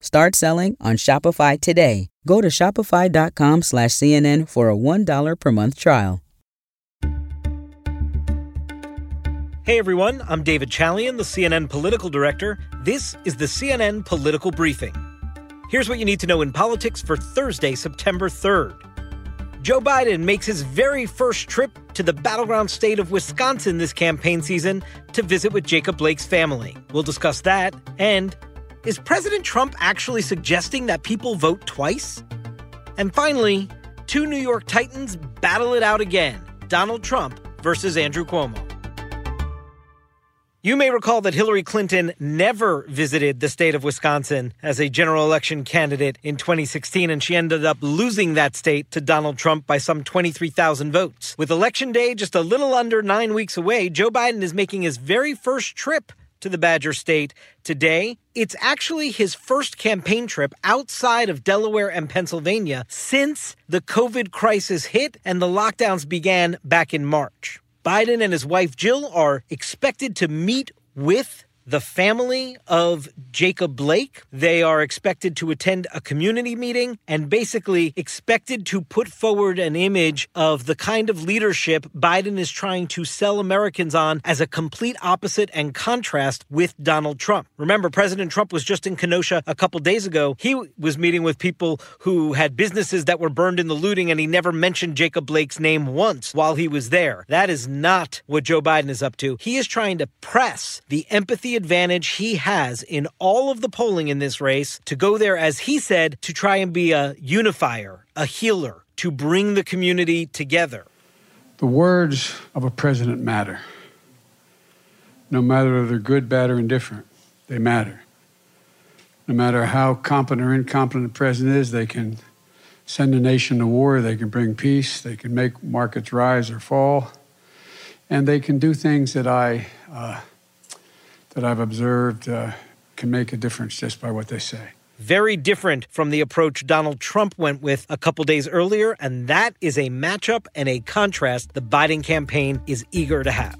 Start selling on Shopify today. Go to shopify.com slash CNN for a $1 per month trial. Hey everyone, I'm David Chalian, the CNN political director. This is the CNN Political Briefing. Here's what you need to know in politics for Thursday, September 3rd. Joe Biden makes his very first trip to the battleground state of Wisconsin this campaign season to visit with Jacob Blake's family. We'll discuss that and is President Trump actually suggesting that people vote twice? And finally, two New York Titans battle it out again Donald Trump versus Andrew Cuomo. You may recall that Hillary Clinton never visited the state of Wisconsin as a general election candidate in 2016, and she ended up losing that state to Donald Trump by some 23,000 votes. With Election Day just a little under nine weeks away, Joe Biden is making his very first trip to the Badger State today. It's actually his first campaign trip outside of Delaware and Pennsylvania since the COVID crisis hit and the lockdowns began back in March. Biden and his wife Jill are expected to meet with the family of Jacob Blake. They are expected to attend a community meeting and basically expected to put forward an image of the kind of leadership Biden is trying to sell Americans on as a complete opposite and contrast with Donald Trump. Remember, President Trump was just in Kenosha a couple days ago. He was meeting with people who had businesses that were burned in the looting, and he never mentioned Jacob Blake's name once while he was there. That is not what Joe Biden is up to. He is trying to press the empathy advantage he has in all of the polling in this race to go there, as he said, to try and be a unifier, a healer, to bring the community together. The words of a president matter. No matter if they're good, bad, or indifferent, they matter. No matter how competent or incompetent the president is, they can send a nation to war, they can bring peace, they can make markets rise or fall, and they can do things that I uh, that I've observed uh, can make a difference just by what they say. Very different from the approach Donald Trump went with a couple days earlier, and that is a matchup and a contrast the Biden campaign is eager to have.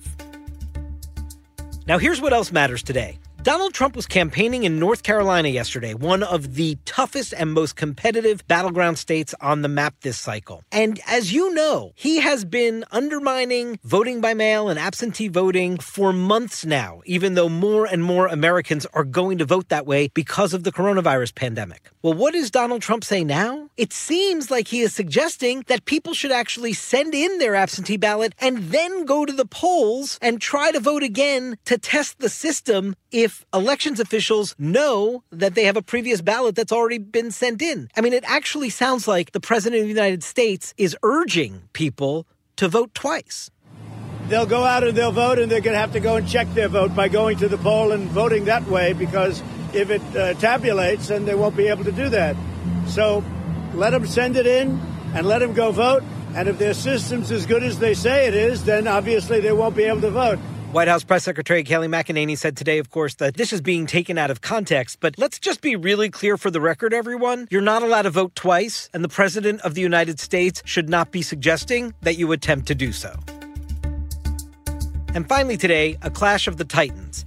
Now, here's what else matters today. Donald Trump was campaigning in North Carolina yesterday, one of the toughest and most competitive battleground states on the map this cycle. And as you know, he has been undermining voting by mail and absentee voting for months now, even though more and more Americans are going to vote that way because of the coronavirus pandemic. Well, what does Donald Trump say now? It seems like he is suggesting that people should actually send in their absentee ballot and then go to the polls and try to vote again to test the system if if elections officials know that they have a previous ballot that's already been sent in. I mean, it actually sounds like the President of the United States is urging people to vote twice. They'll go out and they'll vote, and they're going to have to go and check their vote by going to the poll and voting that way because if it uh, tabulates, then they won't be able to do that. So let them send it in and let them go vote. And if their system's as good as they say it is, then obviously they won't be able to vote. White House Press Secretary Kayleigh McEnany said today, of course, that this is being taken out of context. But let's just be really clear for the record, everyone. You're not allowed to vote twice, and the President of the United States should not be suggesting that you attempt to do so. And finally, today, a clash of the Titans.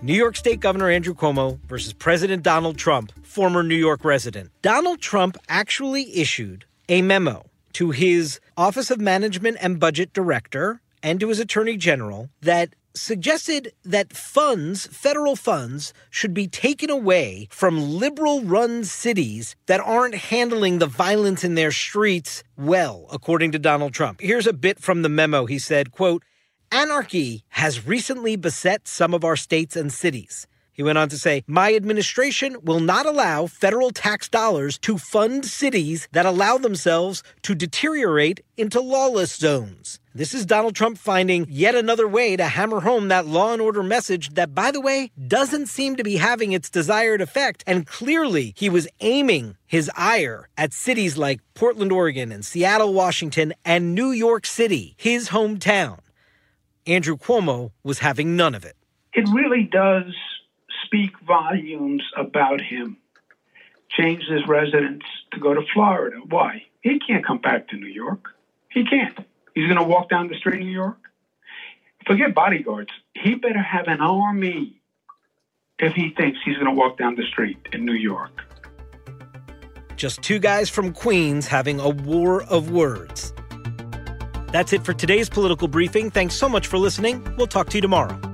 New York State Governor Andrew Cuomo versus President Donald Trump, former New York resident. Donald Trump actually issued a memo to his Office of Management and Budget Director and to his Attorney General that suggested that funds, federal funds, should be taken away from liberal run cities that aren't handling the violence in their streets well, according to Donald Trump. Here's a bit from the memo. He said, quote, Anarchy has recently beset some of our states and cities. He went on to say, My administration will not allow federal tax dollars to fund cities that allow themselves to deteriorate into lawless zones. This is Donald Trump finding yet another way to hammer home that law and order message that, by the way, doesn't seem to be having its desired effect. And clearly, he was aiming his ire at cities like Portland, Oregon, and Seattle, Washington, and New York City, his hometown. Andrew Cuomo was having none of it. It really does speak volumes about him. Changed his residence to go to Florida. Why? He can't come back to New York. He can't. He's going to walk down the street in New York. Forget bodyguards. He better have an army if he thinks he's going to walk down the street in New York. Just two guys from Queens having a war of words. That's it for today's political briefing. Thanks so much for listening. We'll talk to you tomorrow.